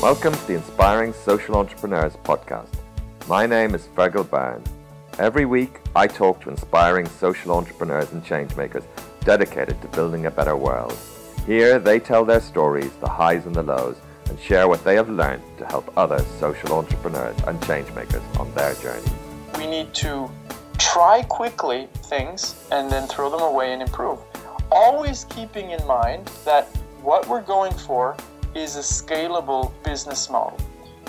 Welcome to the Inspiring Social Entrepreneurs podcast. My name is Fergal Byrne. Every week, I talk to inspiring social entrepreneurs and changemakers dedicated to building a better world. Here, they tell their stories, the highs and the lows, and share what they have learned to help other social entrepreneurs and changemakers on their journey. We need to try quickly things and then throw them away and improve. Always keeping in mind that what we're going for is a scalable business model.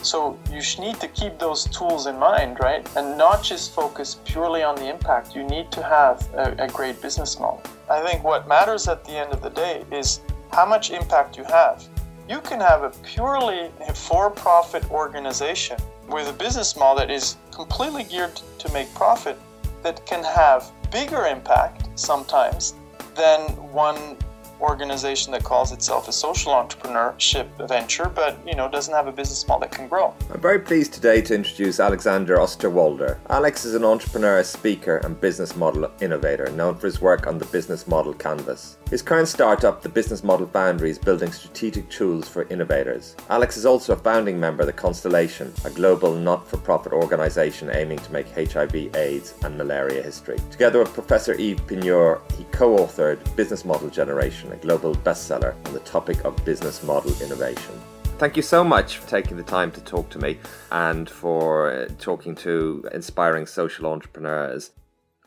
So you need to keep those tools in mind, right? And not just focus purely on the impact. You need to have a, a great business model. I think what matters at the end of the day is how much impact you have. You can have a purely for profit organization with a business model that is completely geared to make profit that can have bigger impact sometimes than one organization that calls itself a social entrepreneurship venture, but you know doesn't have a business model that can grow. I'm very pleased today to introduce Alexander Osterwalder. Alex is an entrepreneur, speaker, and business model innovator known for his work on the business model canvas. His current startup, the Business Model Foundry, is building strategic tools for innovators. Alex is also a founding member of the Constellation, a global not-for-profit organization aiming to make HIV, AIDS, and malaria history. Together with Professor Yves Pigneur, he co-authored Business Model Generation a global bestseller on the topic of business model innovation. Thank you so much for taking the time to talk to me and for uh, talking to inspiring social entrepreneurs.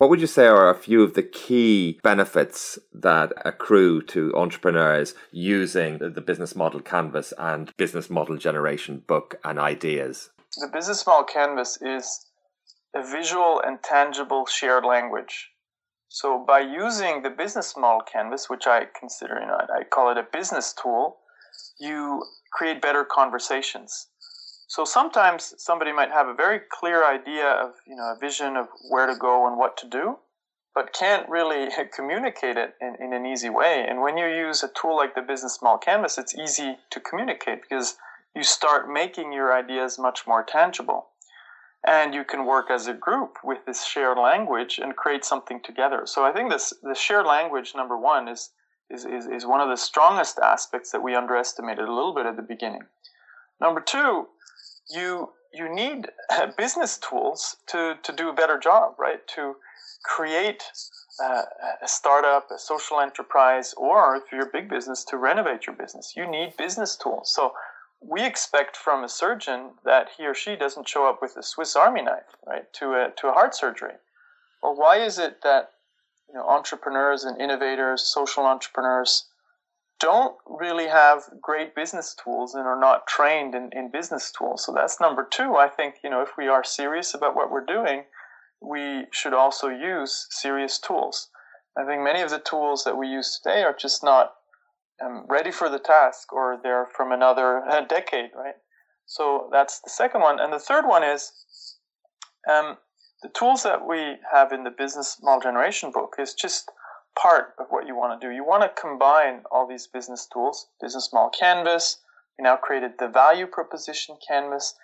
What would you say are a few of the key benefits that accrue to entrepreneurs using the business model canvas and business model generation book and ideas? The business model canvas is a visual and tangible shared language so by using the business model canvas, which I consider, you know, I call it a business tool, you create better conversations. So sometimes somebody might have a very clear idea of, you know, a vision of where to go and what to do, but can't really communicate it in, in an easy way. And when you use a tool like the business model canvas, it's easy to communicate because you start making your ideas much more tangible and you can work as a group with this shared language and create something together. So I think this the shared language number one is is, is, is one of the strongest aspects that we underestimated a little bit at the beginning. Number two, you you need business tools to, to do a better job, right? To create uh, a startup, a social enterprise, or you're a big business, to renovate your business. You need business tools. So we expect from a surgeon that he or she doesn't show up with a Swiss Army knife, right, to a to a heart surgery. Well, why is it that you know entrepreneurs and innovators, social entrepreneurs, don't really have great business tools and are not trained in, in business tools? So that's number two. I think you know if we are serious about what we're doing, we should also use serious tools. I think many of the tools that we use today are just not um, ready for the task or they're from another uh, decade, right? So that's the second one. And the third one is um, the tools that we have in the business model generation book is just part of what you want to do. You want to combine all these business tools, business model canvas. We now created the value proposition canvas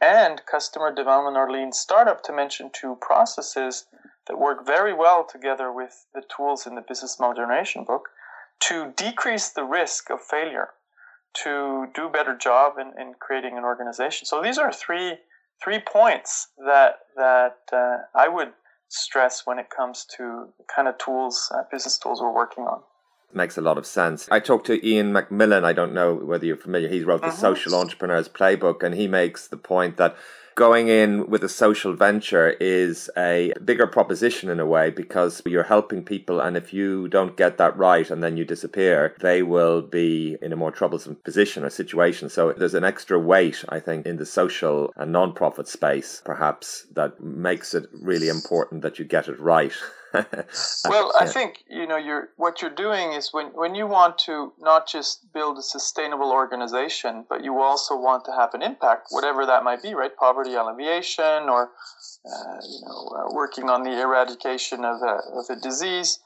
and customer development or lean startup to mention two processes that work very well together with the tools in the business model generation book to decrease the risk of failure, to do a better job in, in creating an organization. So these are three three points that that uh, I would stress when it comes to the kind of tools, uh, business tools we're working on. Makes a lot of sense. I talked to Ian MacMillan. I don't know whether you're familiar. He wrote the mm-hmm. Social Entrepreneurs Playbook, and he makes the point that going in with a social venture is a bigger proposition in a way because you're helping people and if you don't get that right and then you disappear they will be in a more troublesome position or situation. So there's an extra weight i think in the social and non-profit space perhaps that makes it really important that you get it right well, I think you know you're what you're doing is when when you want to not just build a sustainable organization, but you also want to have an impact, whatever that might be, right? Poverty alleviation, or uh, you know, uh, working on the eradication of a, of a disease.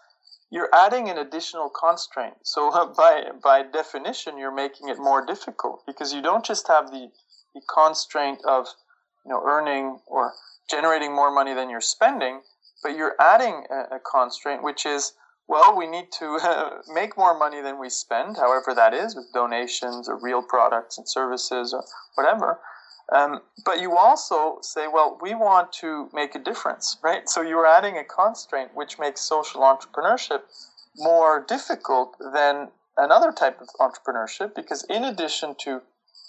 You're adding an additional constraint. So by by definition, you're making it more difficult because you don't just have the the constraint of you know earning or generating more money than you're spending but you're adding a, a constraint, which is Well, we need to uh, make more money than we spend, however that is, with donations or real products and services or whatever. Um, but you also say, well, we want to make a difference, right? So you're adding a constraint which makes social entrepreneurship more difficult than another type of entrepreneurship because in addition to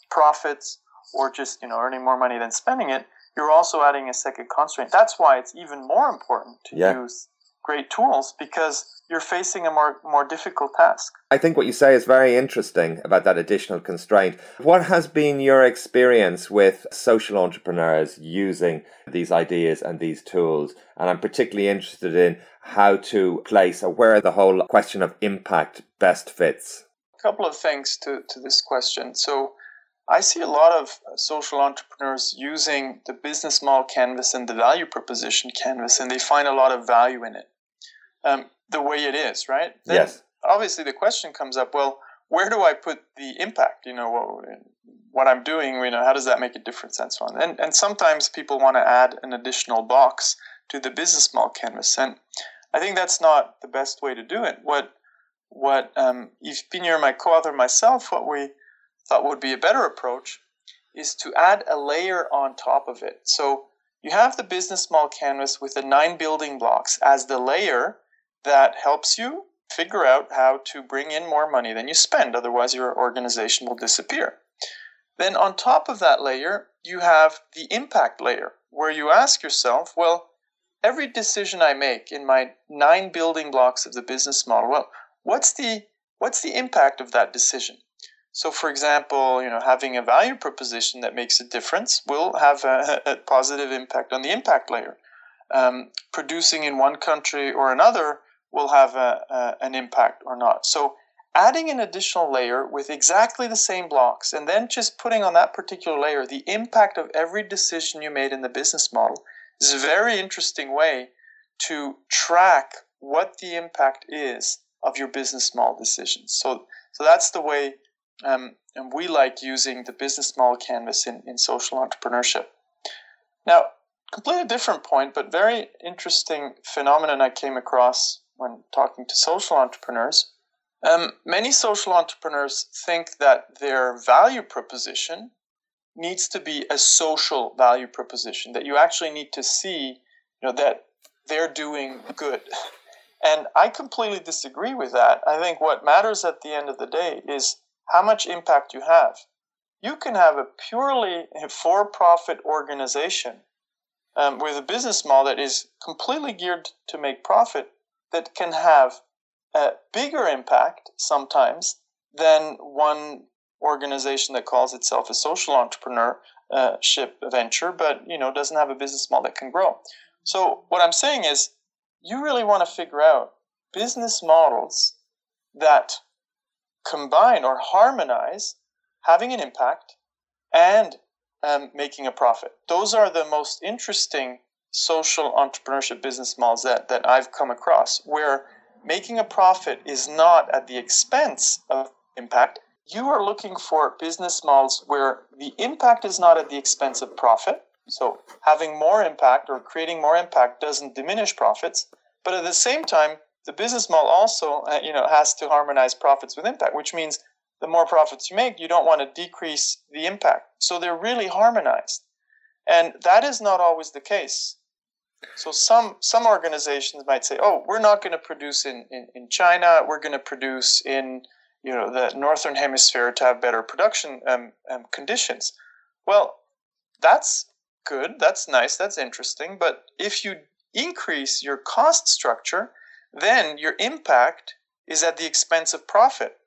profits or just you know earning more money than spending it you're also adding a second constraint that's why it's even more important to yeah. use great tools because you're facing a more more difficult task. I think what you say is very interesting about that additional constraint. What has been your experience with social entrepreneurs using these ideas and these tools? And I'm particularly interested in how to place or where the whole question of impact best fits. A couple of things to, to this question. So I see a lot of social entrepreneurs using the business model canvas and the value proposition canvas, and they find a lot of value in it um, the way it is, right? Then yes. Obviously, the question comes up: Well, where do I put the impact? You know, what, what I'm doing. You know, how does that make a difference, and so on. And and sometimes people want to add an additional box to the business model canvas, and I think that's not the best way to do it. What what um, Yves Pigneur, my co-author, myself, what we thought would be a better approach is to add a layer on top of it. So you have the business model canvas with the nine building blocks as the layer that helps you figure out how to bring in more money than you spend, otherwise, your organization will disappear. Then, on top of that layer, you have the impact layer, where you ask yourself, well, every decision I make in my nine building blocks of the business model, well, what's the what's the impact of that decision? So, for example, you know, having a value proposition that makes a difference will have a, a positive impact on the impact layer. Um, producing in one country or another will have a, a, an impact or not. So adding an additional layer with exactly the same blocks and then just putting on that particular layer the impact of every decision you made in the business model is a very interesting way to track what the impact is of your business model decisions. So, so that's the way um, and we like using the business model canvas in, in social entrepreneurship. Now, completely different point, but very interesting phenomenon I came across when talking to social entrepreneurs. Um, many social entrepreneurs think that their value proposition needs to be a social value proposition, that you actually need to see you know, that they're doing good. And I completely disagree with that. I think what matters at the end of the day is how much impact you have. You can have a purely for profit organization um, with a business model that is completely geared to make profit that can have a bigger impact sometimes than one organization that calls itself a social entrepreneurship venture, but you know doesn't have a business model that can grow. So what I'm saying is, you really want to figure out business models that combine or harmonize having an impact and um, making a profit. Those are the most interesting social entrepreneurship business models that, that I've come across, where making a profit is not at the expense of impact. You are looking for business models where the impact is not at the expense of profit. So having more impact or creating more impact doesn't diminish profits, but at the same time, the business model also uh, you know has to harmonize profits with impact, which means the more profits you make, you don't want to decrease the impact. So they're really harmonized. And that is not always the case. So some some organizations might say, "Oh, we're not going to produce in, in, in China. We're going to produce in you know the northern hemisphere to have better production um, um, conditions." Well, that's good. That's nice. That's interesting. But if you increase your cost structure, then your impact is at the expense of profit.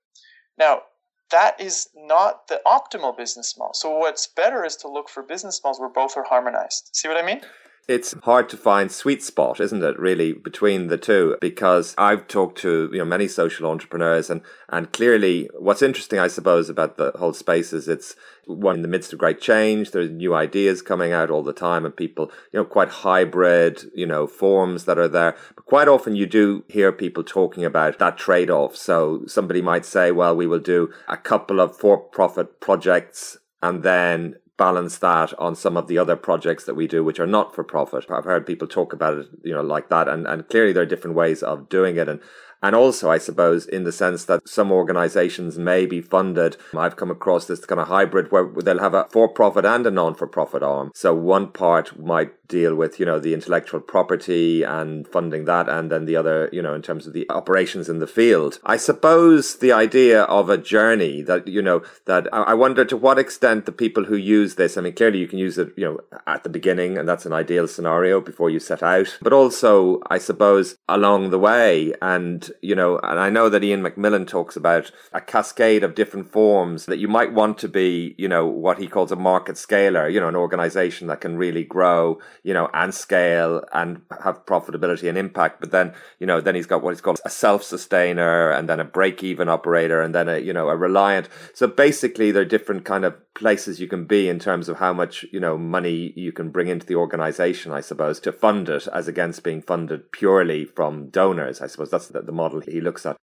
Now, that is not the optimal business model. So, what's better is to look for business models where both are harmonized. See what I mean? It's hard to find sweet spot, isn't it, really, between the two? Because I've talked to you know many social entrepreneurs, and and clearly, what's interesting, I suppose, about the whole space is it's one in the midst of great change. There's new ideas coming out all the time, and people, you know, quite hybrid, you know, forms that are there. But quite often, you do hear people talking about that trade off. So somebody might say, well, we will do a couple of for profit projects and then balance that on some of the other projects that we do, which are not for profit. I've heard people talk about it, you know, like that, and and clearly there are different ways of doing it, and And also, I suppose, in the sense that some organizations may be funded. I've come across this kind of hybrid where they'll have a for profit and a non for profit arm. So one part might deal with, you know, the intellectual property and funding that, and then the other, you know, in terms of the operations in the field. I suppose the idea of a journey that, you know, that I wonder to what extent the people who use this, I mean, clearly you can use it, you know, at the beginning, and that's an ideal scenario before you set out, but also, I suppose, along the way. And, you know, and I know that Ian MacMillan talks about a cascade of different forms that you might want to be, you know, what he calls a market scaler, you know, an organization that can really grow, you know, and scale and have profitability and impact. But then, you know, then he's got what he's called a self sustainer and then a break even operator and then a, you know, a reliant. So basically, there are different kind of places you can be in terms of how much, you know, money you can bring into the organization, I suppose, to fund it as against being funded purely from donors. I suppose that's the, the model he looks at.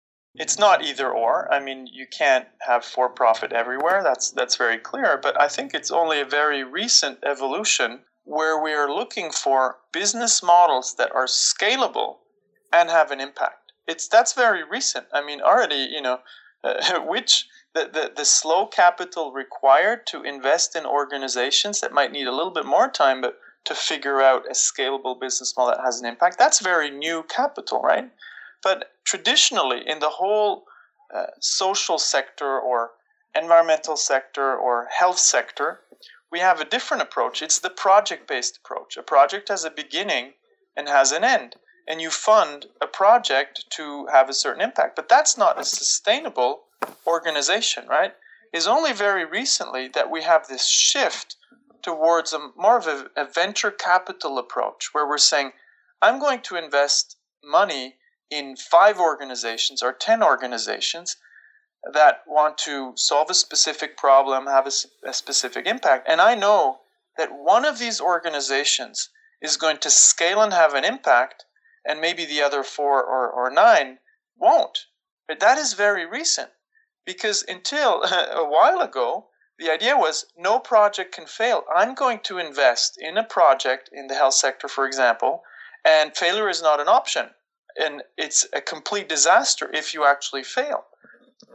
It's not either or. I mean, you can't have for profit everywhere. That's that's very clear, but I think it's only a very recent evolution where we are looking for business models that are scalable and have an impact. It's that's very recent. I mean, already, you know, uh, which the, the, the slow capital required to invest in organizations that might need a little bit more time, but to figure out a scalable business model that has an impact, that's very new capital, right? But traditionally, in the whole uh, social sector or environmental sector or health sector, we have a different approach. It's the project based approach. A project has a beginning and has an end. And you fund a project to have a certain impact. But that's not a sustainable organization, right? It's only very recently that we have this shift towards a more of a, a venture capital approach where we're saying, I'm going to invest money in five organizations or 10 organizations that want to solve a specific problem, have a, a, specific impact. And I know that one of these organizations is going to scale and have an impact, and maybe the other four or, or nine won't. But that is very recent because until a while ago, the idea was no project can fail. I'm going to invest in a project in the health sector, for example, and failure is not an option. And it's a complete disaster if you actually fail.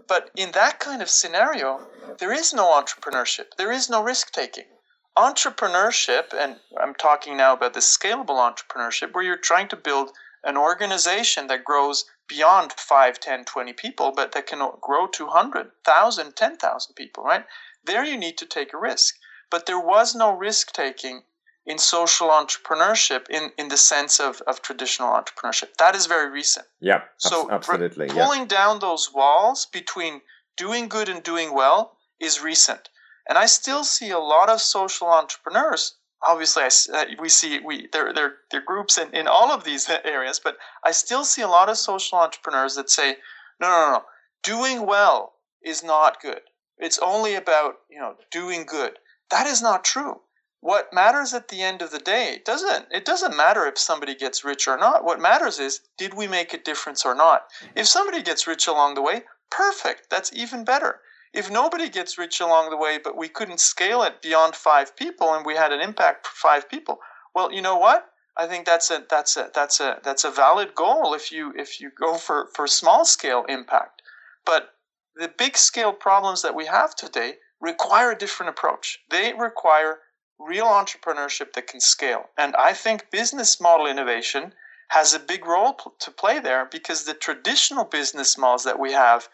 But in that kind of scenario, there is no entrepreneurship, there is no risk taking. Entrepreneurship, and I'm talking now about the scalable entrepreneurship, where you're trying to build an organization that grows beyond 5, 10, 20 people, but that can grow to 100,000, 10,000 people, right? There you need to take a risk. But there was no risk taking in social entrepreneurship in, in the sense of, of traditional entrepreneurship. That is very recent. Yeah, so absolutely. Pulling yeah. down those walls between doing good and doing well is recent. And I still see a lot of social entrepreneurs. Obviously, I, uh, we see we there there there groups in, in all of these areas, but I still see a lot of social entrepreneurs that say, no, no, no, doing well is not good. It's only about you know doing good. That is not true what matters at the end of the day doesn't it doesn't matter if somebody gets rich or not. What matters is did we make a difference or not? If somebody gets rich along the way perfect that's even better. If nobody gets rich along the way but we couldn't scale it beyond five people and we had an impact for five people well you know what? I think that's a that's a that's a that's a valid goal if you if you go for for small scale impact. But the big scale problems that we have today require a different approach. They require real entrepreneurship that can scale. And I think business model innovation has a big role to play there because the traditional business models that we have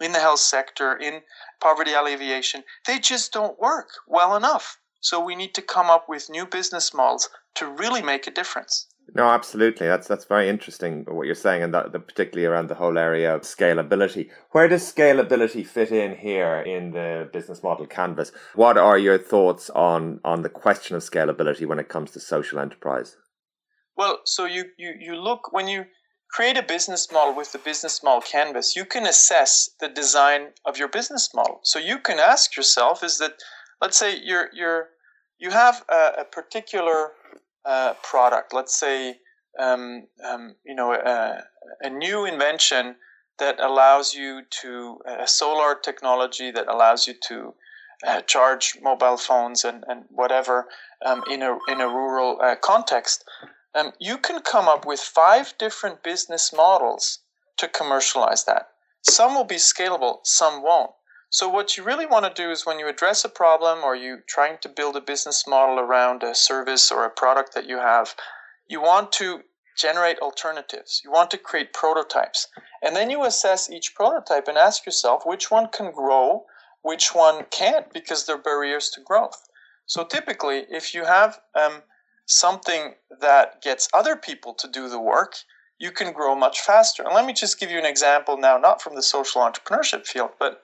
in the health sector, in poverty alleviation, they just don't work well enough. So we need to come up with new business models to really make a difference. No, absolutely. That's that's very interesting what you're saying, and that, particularly around the whole area of scalability. Where does scalability fit in here in the business model canvas? What are your thoughts on on the question of scalability when it comes to social enterprise? Well, so you you you look when you create a business model with the business model canvas, you can assess the design of your business model. So you can ask yourself: Is that let's say you're you're you have a, a particular uh, product. Let's say um, um, you know a, a, new invention that allows you to a solar technology that allows you to uh, charge mobile phones and, and whatever um, in a in a rural uh, context. Um, you can come up with five different business models to commercialize that. Some will be scalable, some won't. So, what you really want to do is when you address a problem or you're trying to build a business model around a service or a product that you have, you want to generate alternatives. You want to create prototypes. And then you assess each prototype and ask yourself which one can grow, which one can't because there are barriers to growth. So, typically, if you have um, something that gets other people to do the work, you can grow much faster. And let me just give you an example now, not from the social entrepreneurship field, but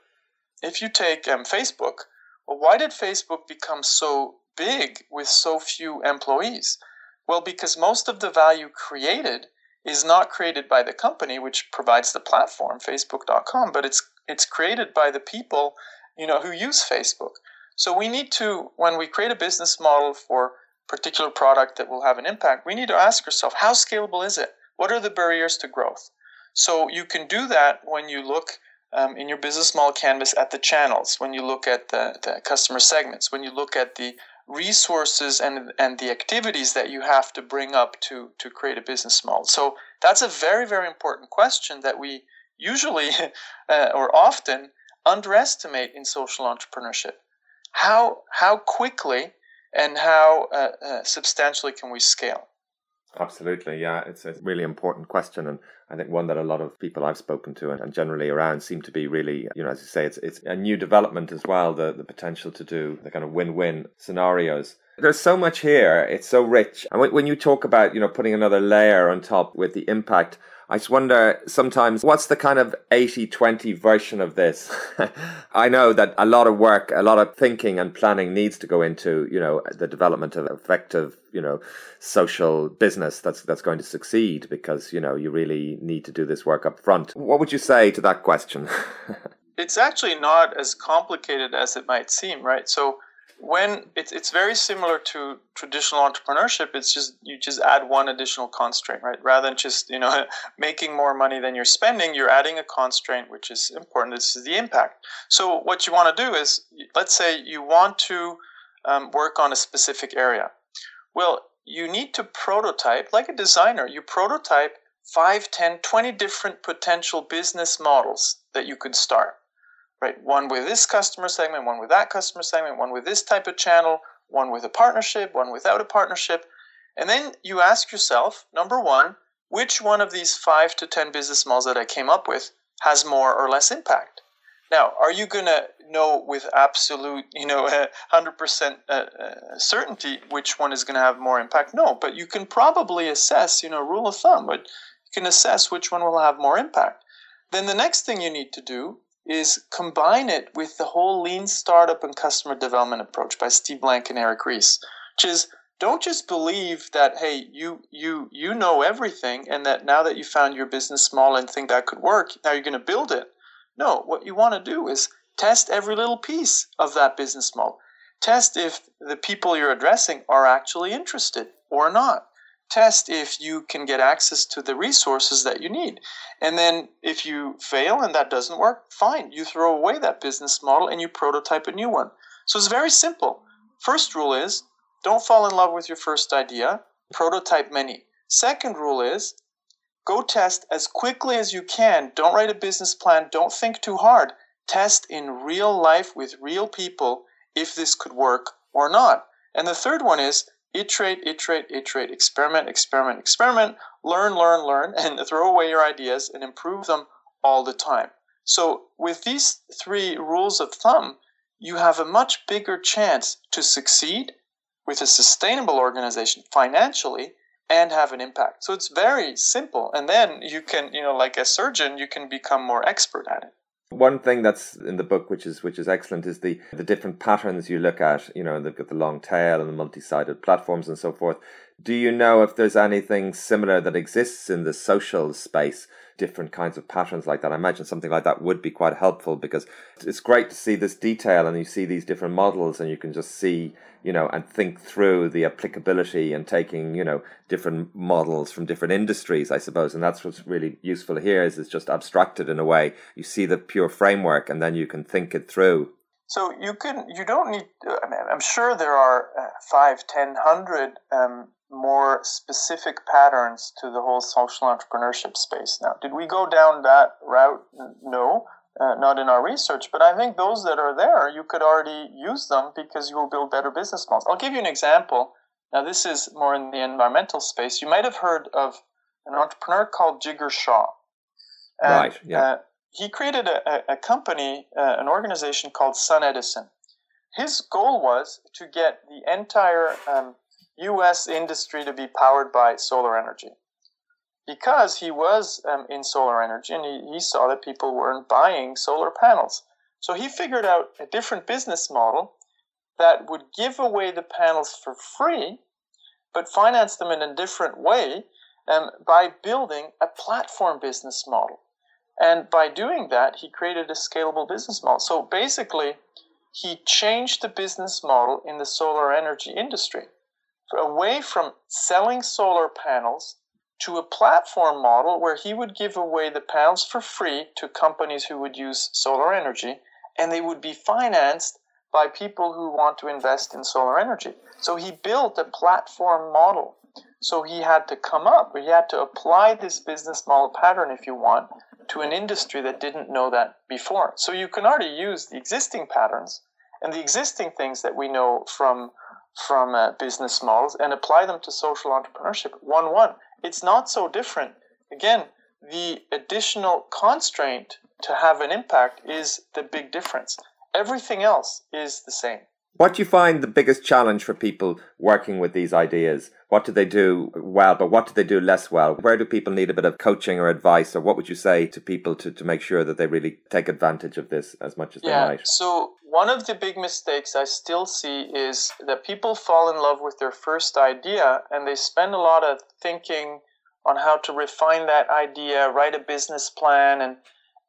if you take um, Facebook, well, why did Facebook become so big with so few employees? Well, because most of the value created is not created by the company which provides the platform, facebook.com, but it's it's created by the people, you know, who use Facebook. So we need to when we create a business model for particular product that will have an impact, we need to ask ourselves, how scalable is it? What are the barriers to growth? So you can do that when you look um, in your business model canvas at the channels, when you look at the, the customer segments, when you look at the resources and and the activities that you have to bring up to to create a business model. So that's a very very important question that we usually uh, or often underestimate in social entrepreneurship. How how quickly and how uh, uh, substantially can we scale? Absolutely, yeah. It's a really important question, and I think one that a lot of people I've spoken to and, generally around seem to be really, you know, as you say, it's it's a new development as well. The the potential to do the kind of win-win scenarios. There's so much here. It's so rich, and when you talk about, you know, putting another layer on top with the impact I just wonder sometimes what's the kind of 80 20 version of this? I know that a lot of work, a lot of thinking and planning needs to go into, you know, the development of effective, you know, social business that's that's going to succeed because, you know, you really need to do this work up front. What would you say to that question? it's actually not as complicated as it might seem, right? So when it's it's very similar to traditional entrepreneurship. It's just you just add one additional constraint right? Rather than just you know making more money than you're spending you're adding a constraint which is important. This is the impact. So what you want to do is let's say you want to um, work on a specific area. Well you need to prototype like a designer you prototype 5 10 20 different potential business models that you could start right? One with this customer segment, one with that customer segment, one with this type of channel, one with a partnership, one without a partnership. And then you ask yourself, number one, which one of these five to 10 business models that I came up with has more or less impact? Now, are you going to know with absolute, you know, 100% uh, uh, certainty which one is going to have more impact? No, but you can probably assess, you know, rule of thumb, but you can assess which one will have more impact. Then the next thing you need to do is combine it with the whole lean startup and customer development approach by Steve Blank and Eric Ries, which is don't just believe that hey you you you know everything and that now that you found your business model and think that could work now you're going to build it. No what you want to do is test every little piece of that business model. Test if the people you're addressing are actually interested or not test if you can get access to the resources that you need. And then if you fail and that doesn't work, fine, you throw away that business model and you prototype a new one. So it's very simple. First rule is don't fall in love with your first idea, prototype many. Second rule is go test as quickly as you can. Don't write a business plan, don't think too hard. Test in real life with real people if this could work or not. And the third one is iterate, iterate, iterate, experiment, experiment, experiment, learn, learn, learn, and throw away your ideas and improve them all the time. So, with these three rules of thumb, you have a much bigger chance to succeed with a sustainable organization financially and have an impact. So, it's very simple. And then you can, you know, like a surgeon, you can become more expert at it. One thing that's in the book, which is which is excellent, is the the different patterns you look at. You know, they've got the long tail and the multi-sided platforms and so forth. Do you know if there's anything similar that exists in the social space? Different kinds of patterns like that. I imagine something like that would be quite helpful because it's great to see this detail and you see these different models and you can just see you know, and think through the applicability and taking, you know, different models from different industries, I suppose. And that's what's really useful here is it's just abstracted in a way. You see the pure framework and then you can think it through. So you can, you don't need, I mean, I'm sure there are uh, five, ten, hundred um, more specific patterns to the whole social entrepreneurship space. Now, did we go down that route? No, uh, not in our research, but I think those that are there, you could already use them because you will build better business models. I'll give you an example. Now, this is more in the environmental space. You might have heard of an entrepreneur called Jigar Shah. And, right, yeah. Uh, he created a, a company, uh, an organization called SunEdison. His goal was to get the entire um, US industry to be powered by solar energy. Because he was um, in solar energy and he, he saw that people weren't buying solar panels. So he figured out a different business model that would give away the panels for free, but finance them in a different way um, by building a platform business model. And by doing that, he created a scalable business model. So basically, he changed the business model in the solar energy industry away from selling solar panels to a platform model where he would give away the panels for free to companies who would use solar energy and they would be financed by people who want to invest in solar energy. So he built a platform model. So he had to come up, he had to apply this business model pattern, if you want, to an industry that didn't know that before. So you can already use the existing patterns and the existing things that we know from from uh, business models and apply them to social entrepreneurship. One one. It's not so different. Again the additional constraint to have an impact is the big difference. Everything else is the same. What do you find the biggest challenge for people working with these ideas? What do they do well but what do they do less well? Where do people need a bit of coaching or advice or what would you say to people to, to make sure that they really take advantage of this as much as yeah, they might? So one of the big mistakes I still see is that people fall in love with their first idea and they spend a lot of thinking on how to refine that idea, write a business plan, and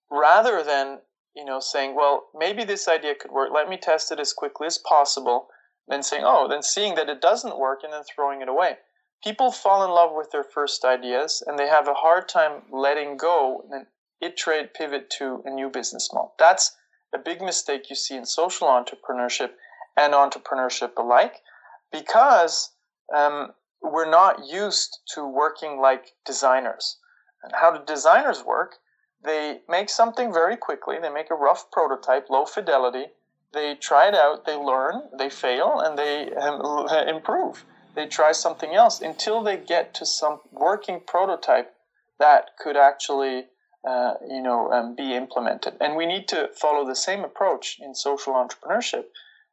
rather than you know saying, well, maybe this idea could work, let me test it as quickly as possible, then saying, oh, then seeing that it doesn't work and then throwing it away. People fall in love with their first ideas and they have a hard time letting go and iterate, pivot to a new business model. That's a big mistake you see in social entrepreneurship and entrepreneurship alike because um, we're not used to working like designers. And how do designers work? They make something very quickly, they make a rough prototype, low fidelity, they try it out, they learn, they fail, and they um, improve. They try something else until they get to some working prototype that could actually uh, you know, um, be implemented. And we need to follow the same approach in social entrepreneurship.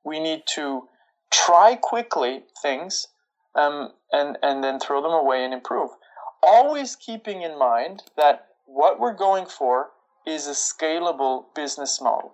We need to try quickly things um, and and then throw them away and improve. Always keeping in mind that what we're going for is a scalable business model.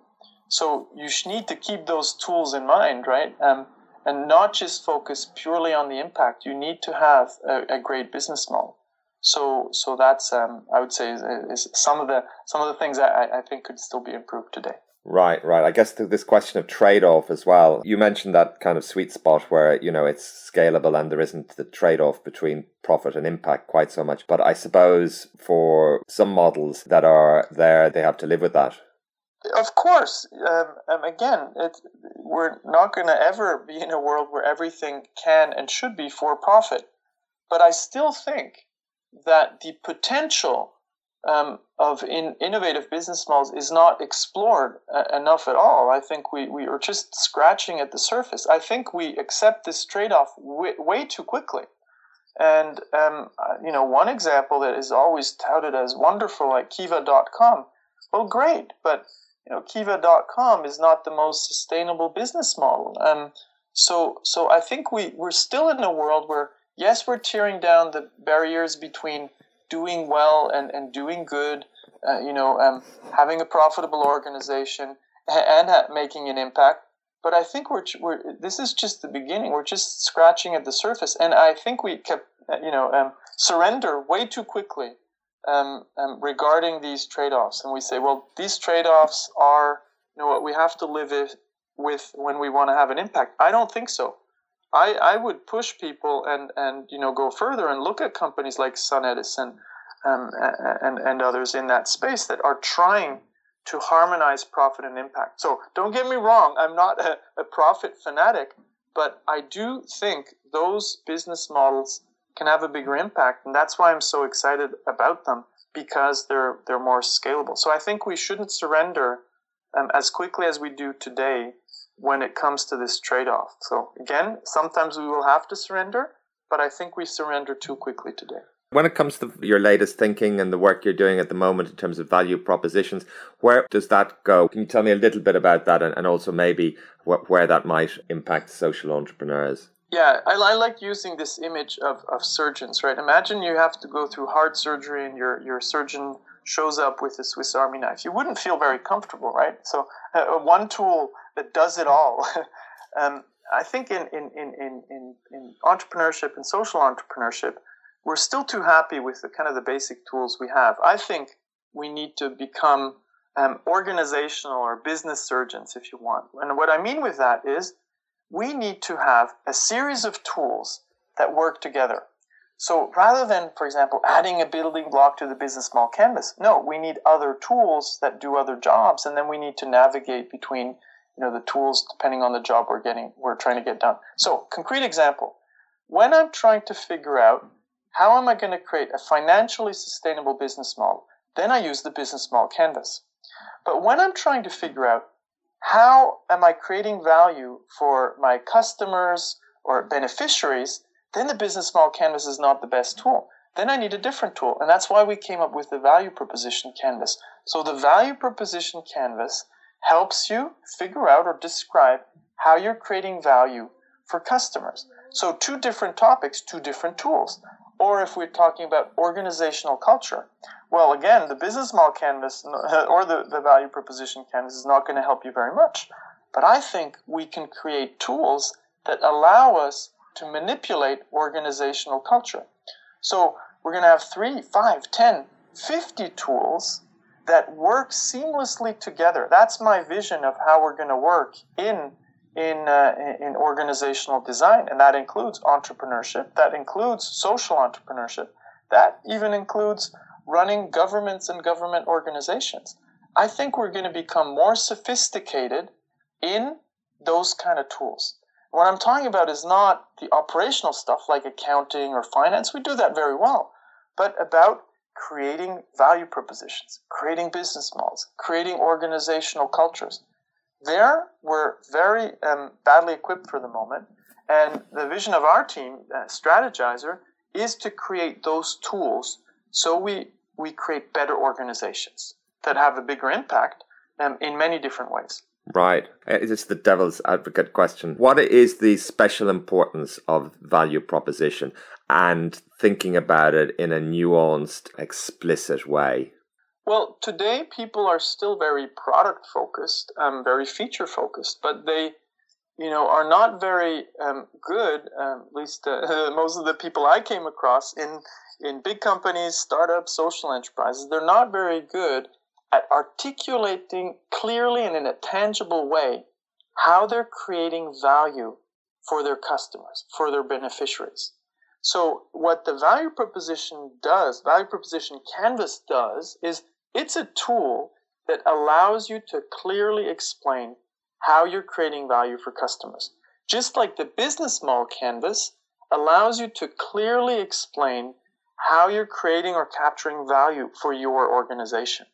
So you need to keep those tools in mind, right? Um, and not just focus purely on the impact. You need to have a, a great business model. So so that's um, I would say is, is, some of the some of the things I, I think could still be improved today. Right, right. I guess this question of trade off as well. You mentioned that kind of sweet spot where, you know, it's scalable and there isn't the trade off between profit and impact quite so much. But I suppose for some models that are there, they have to live with that. Of course. Um, um, again, it, we're not going to ever be in a world where everything can and should be for profit. But I still think that the potential um, of in innovative business models is not explored uh, enough at all. I think we, we are just scratching at the surface. I think we accept this trade off way, too quickly. And, um, uh, you know, one example that is always touted as wonderful, like Kiva.com. Well, great, but, you know, Kiva.com is not the most sustainable business model. Um, so, so I think we, we're still in a world where yes, we're tearing down the barriers between doing well and, and doing good, uh, you know, um, having a profitable organization and, making an impact. But I think we're, we're this is just the beginning. We're just scratching at the surface, and I think we kept uh, you know um, surrender way too quickly um, um, regarding these trade-offs, and we say, well, these trade-offs are you know what we have to live with when we want to have an impact. I don't think so. I, I would push people and, and you know go further and look at companies like SunEdison um, and, and others in that space that are trying to harmonize profit and impact. So don't get me wrong, I'm not a, a profit fanatic, But I do think those business models can have a bigger impact, and that's why I'm so excited about them because they're they're more scalable. So I think we shouldn't surrender um, as quickly as we do today when it comes to this trade-off. So again, sometimes we will have to surrender, but I think we surrender too quickly today. When it comes to your latest thinking and the work you're doing at the moment in terms of value propositions, where does that go? Can you tell me a little bit about that and, and also maybe wh- where that might impact social entrepreneurs? Yeah, I, I, like using this image of, of surgeons, right? Imagine you have to go through heart surgery and your, your surgeon shows up with a Swiss Army knife. You wouldn't feel very comfortable, right? So, uh, one tool that does it all. um, I think in, in, in, in, in entrepreneurship and social entrepreneurship, we're still too happy with the kind of the basic tools we have. I think we need to become um, organizational or business surgeons, if you want. And what I mean with that is we need to have a series of tools that work together. So rather than, for example, adding a building block to the business model canvas, no, we need other tools that do other jobs, and then we need to navigate between you know the tools depending on the job we're getting we're trying to get done. So concrete example, when I'm trying to figure out how am I going to create a financially sustainable business model? Then I use the business model canvas. But when I'm trying to figure out how am I creating value for my customers or beneficiaries, then the business model canvas is not the best tool. Then I need a different tool. And that's why we came up with the value proposition canvas. So the value proposition canvas helps you figure out or describe how you're creating value for customers. So two different topics, two different tools or if we're talking about organizational culture. Well, again, the business model canvas or the, the value proposition canvas is not going to help you very much. But I think we can create tools that allow us to manipulate organizational culture. So we're going to have three, five, ten, fifty tools that work seamlessly together. That's my vision of how we're going to work in in, uh, in organizational design, and that includes entrepreneurship, that includes social entrepreneurship, that even includes running governments and government organizations. I think we're going to become more sophisticated in those kind of tools. What I'm talking about is not the operational stuff like accounting or finance, we do that very well, but about creating value propositions, creating business models, creating organizational cultures there we're very um, badly equipped for the moment. And the vision of our team, uh, Strategyzer, is to create those tools so we, we create better organizations that have a bigger impact um, in many different ways. Right. Uh, it's the devil's advocate question. What is the special importance of value proposition and thinking about it in a nuanced, explicit way? Well, today people are still very product focused, um, very feature focused, but they, you know, are not very um, good. Um, at least uh, most of the people I came across in in big companies, startups, social enterprises, they're not very good at articulating clearly and in a tangible way how they're creating value for their customers, for their beneficiaries. So what the value proposition does, value proposition canvas does, is it's a tool that allows you to clearly explain how you're creating value for customers. Just like the business model canvas allows you to clearly explain how you're creating or capturing value for your organization.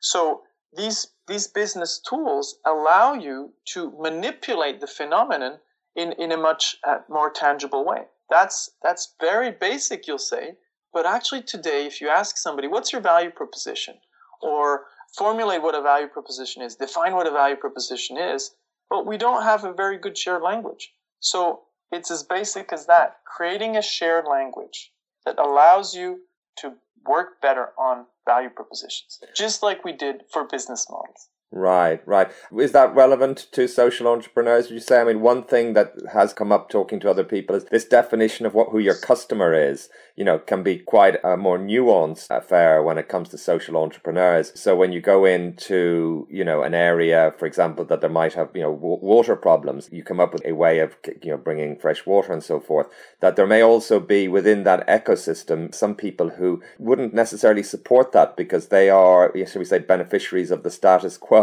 So these, these business tools allow you to manipulate the phenomenon in, in a much uh, more tangible way. That's, that's very basic, you'll say. But actually today, if you ask somebody, what's your value proposition? or formulate what a value proposition is, define what a value proposition is, but we don't have a very good shared language. So it's as basic as that creating a shared language that allows you to work better on value propositions, just like we did for business models. Right, right. Is that relevant to social entrepreneurs? Would you say? I mean, one thing that has come up talking to other people is this definition of what who your customer is. You know, can be quite a more nuanced affair when it comes to social entrepreneurs. So when you go into you know an area, for example, that there might have you know w- water problems, you come up with a way of you know bringing fresh water and so forth. That there may also be within that ecosystem some people who wouldn't necessarily support that because they are, shall we say, beneficiaries of the status quo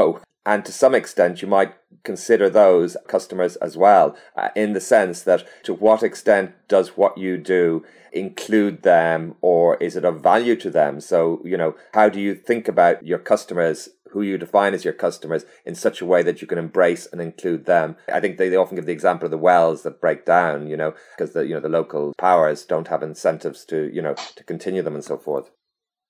and to some extent, you might consider those customers as well, uh, in the sense that to what extent does what you do include them or is it of value to them? So, you know, how do you think about your customers who you define as your customers in such a way that you can embrace and include them. I think they, they often give the example of the wells that break down, you know, because the you know the local powers don't have incentives to, you know, to continue them and so forth.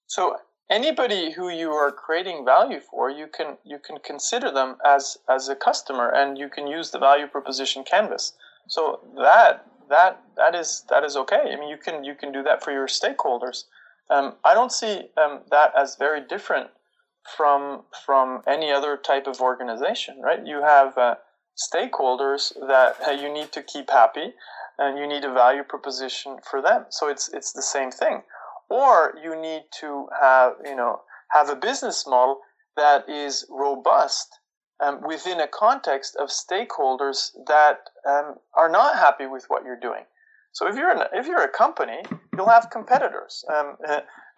So anybody who you are creating value for, you can you can consider them as as a customer and you can use the value proposition canvas. So that that that is that is okay. I mean, you can you can do that for your stakeholders. Um, I don't see um, that as very different from from any other type of organization, right? You have uh, stakeholders that uh, you need to keep happy, and you need a value proposition for them. So it's it's the same thing. Or you need to have you know have a business model that is robust um, within a context of stakeholders that um, are not happy with what you're doing. So if you're an, if you're a company, you'll have competitors. Um,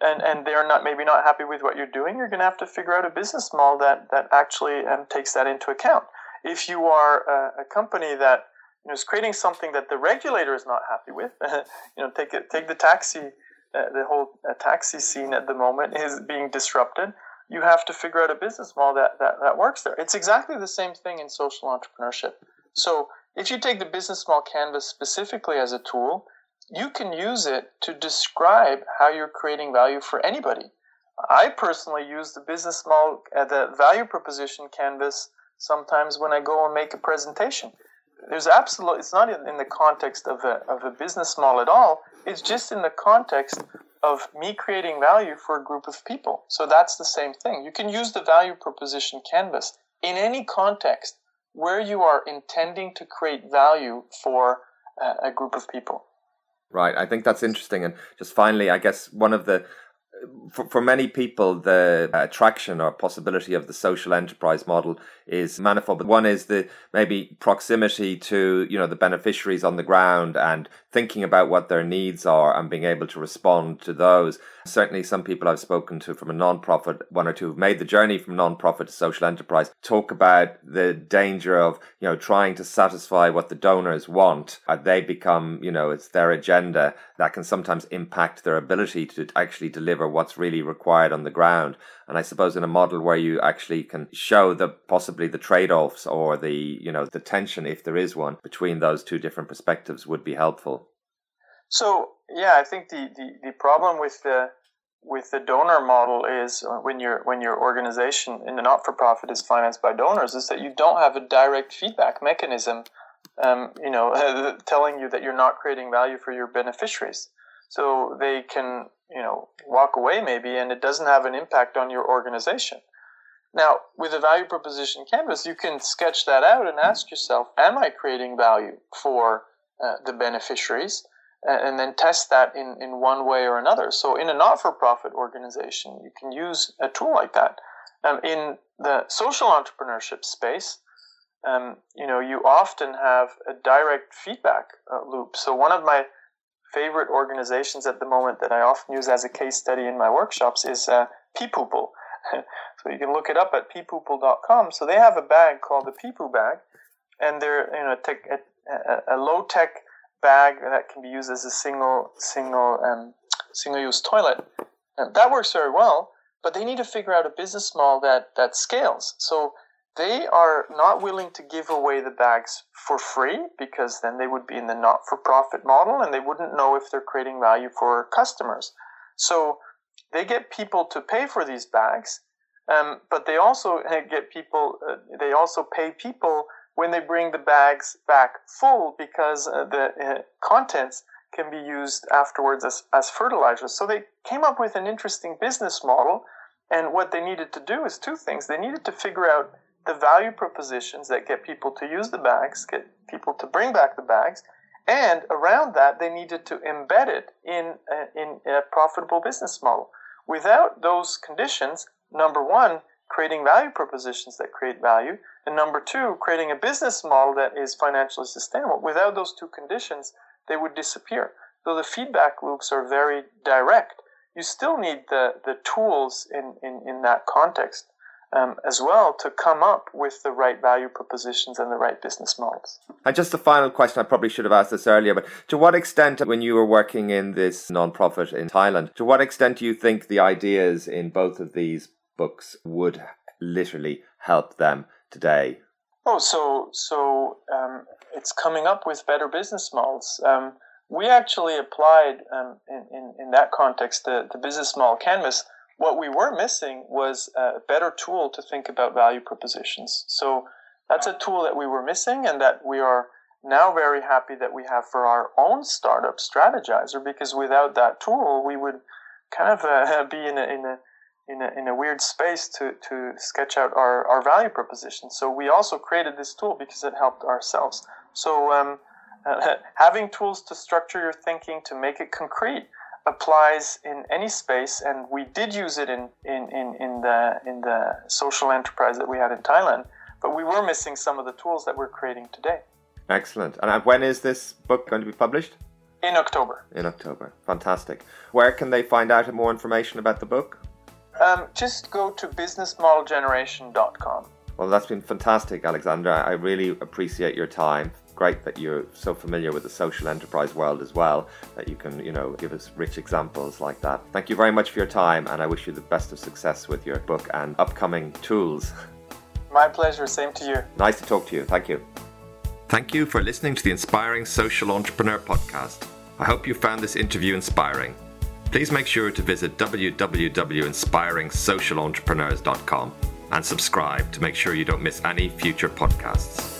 and and they're not maybe not happy with what you're doing, you're going to have to figure out a business model that that actually um, takes that into account. If you are a, a company that you know, is creating something that the regulator is not happy with, you know, take it, take the taxi, uh, the whole uh, taxi scene at the moment is being disrupted. You have to figure out a business model that, that, that works there. It's exactly the same thing in social entrepreneurship. So if you take the business model canvas specifically as a tool, you can use it to describe how you're creating value for anybody. I personally use the business model, uh, the value proposition canvas sometimes when I go and make a presentation. There's absolutely, it's not in the context of a, of a business model at all. It's just in the context of me creating value for a group of people. So that's the same thing. You can use the value proposition canvas in any context where you are intending to create value for uh, a group of people. Right. I think that's interesting. And just finally, I guess one of the for, for many people, the attraction or possibility of the social enterprise model is manifold. But one is the maybe proximity to you know the beneficiaries on the ground and thinking about what their needs are and being able to respond to those. Certainly, some people I've spoken to from a non-profit, one or two who've made the journey from non-profit to social enterprise, talk about the danger of you know trying to satisfy what the donors want. Uh, they become you know it's their agenda that can sometimes impact their ability to actually deliver what's really required on the ground. And I suppose in a model where you actually can show the possibly the trade-offs or the you know the tension, if there is one, between those two different perspectives would be helpful. So yeah, I think the, the, the problem with the with the donor model is uh, when your when your organization in the not for profit is financed by donors is that you don't have a direct feedback mechanism, um, you know, telling you that you're not creating value for your beneficiaries. So they can you know walk away maybe, and it doesn't have an impact on your organization. Now, with a value proposition canvas, you can sketch that out and ask yourself, am I creating value for uh, the beneficiaries? and then test that in, in one way or another. So, in a not for profit organization, you can use a tool like that. Um, in the social entrepreneurship space, um, you know, you often have a direct feedback uh, loop. So, one of my favorite organizations at the moment that I often use as a case study in my workshops is uh, Peepoople. so, you can look it up at peepoople.com. So, they have a bag called the Peepoo bag, and they're you know, tech, a, a, a low tech bag that can be used as a single single um, single use toilet. And that works very well, but they need to figure out a business model that that scales. So they are not willing to give away the bags for free because then they would be in the not for profit model and they wouldn't know if they're creating value for customers. So they get people to pay for these bags, um, but they also get people, uh, they also pay people when they bring the bags back full because uh, the uh, contents can be used afterwards as, as fertilizers. So they came up with an interesting business model. And what they needed to do is two things. They needed to figure out the value propositions that get people to use the bags, get people to bring back the bags. And around that, they needed to embed it in a, in a profitable business model. Without those conditions, number one, creating value propositions that create value, and number two, creating a business model that is financially sustainable. Without those two conditions, they would disappear. So the feedback loops are very direct. You still need the, the tools in, in, in that context. Um, as well to come up with the right value propositions and the right business models. And just a final question, I probably should have asked this earlier, but to what extent, when you were working in this nonprofit in Thailand, to what extent do you think the ideas in both of these books would literally help them today? Oh, so so um, it's coming up with better business models. Um, we actually applied um, in, in, in that context the, the business model canvas what we were missing was a better tool to think about value propositions. So that's a tool that we were missing and that we are now very happy that we have for our own startup Strategyzer because without that tool we would kind of uh, be in a, in a in a, in a weird space to, to sketch out our, our value proposition. So we also created this tool because it helped ourselves. So um, uh, having tools to structure your thinking, to make it concrete, applies in any space, and we did use it in, in, in, in, the, in the social enterprise that we had in Thailand, but we were missing some of the tools that we're creating today. Excellent. And when is this book going to be published? In October. In October. Fantastic. Where can they find out more information about the book? Um, just go to businessmodelgeneration.com. Well, that's been fantastic, Alexander. I really appreciate your time great that you're so familiar with the social enterprise world as well that you can, you know, give us rich examples like that. Thank you very much for your time, and I wish you the best of success with your book and upcoming tools. My pleasure. Same to you. Nice to talk to you. Thank you. Thank you for listening to the Inspiring Social Entrepreneur podcast. I hope you found this interview inspiring. Please make sure to visit www.inspiringsocialentrepreneurs.com and subscribe to make sure you don't miss any future podcasts.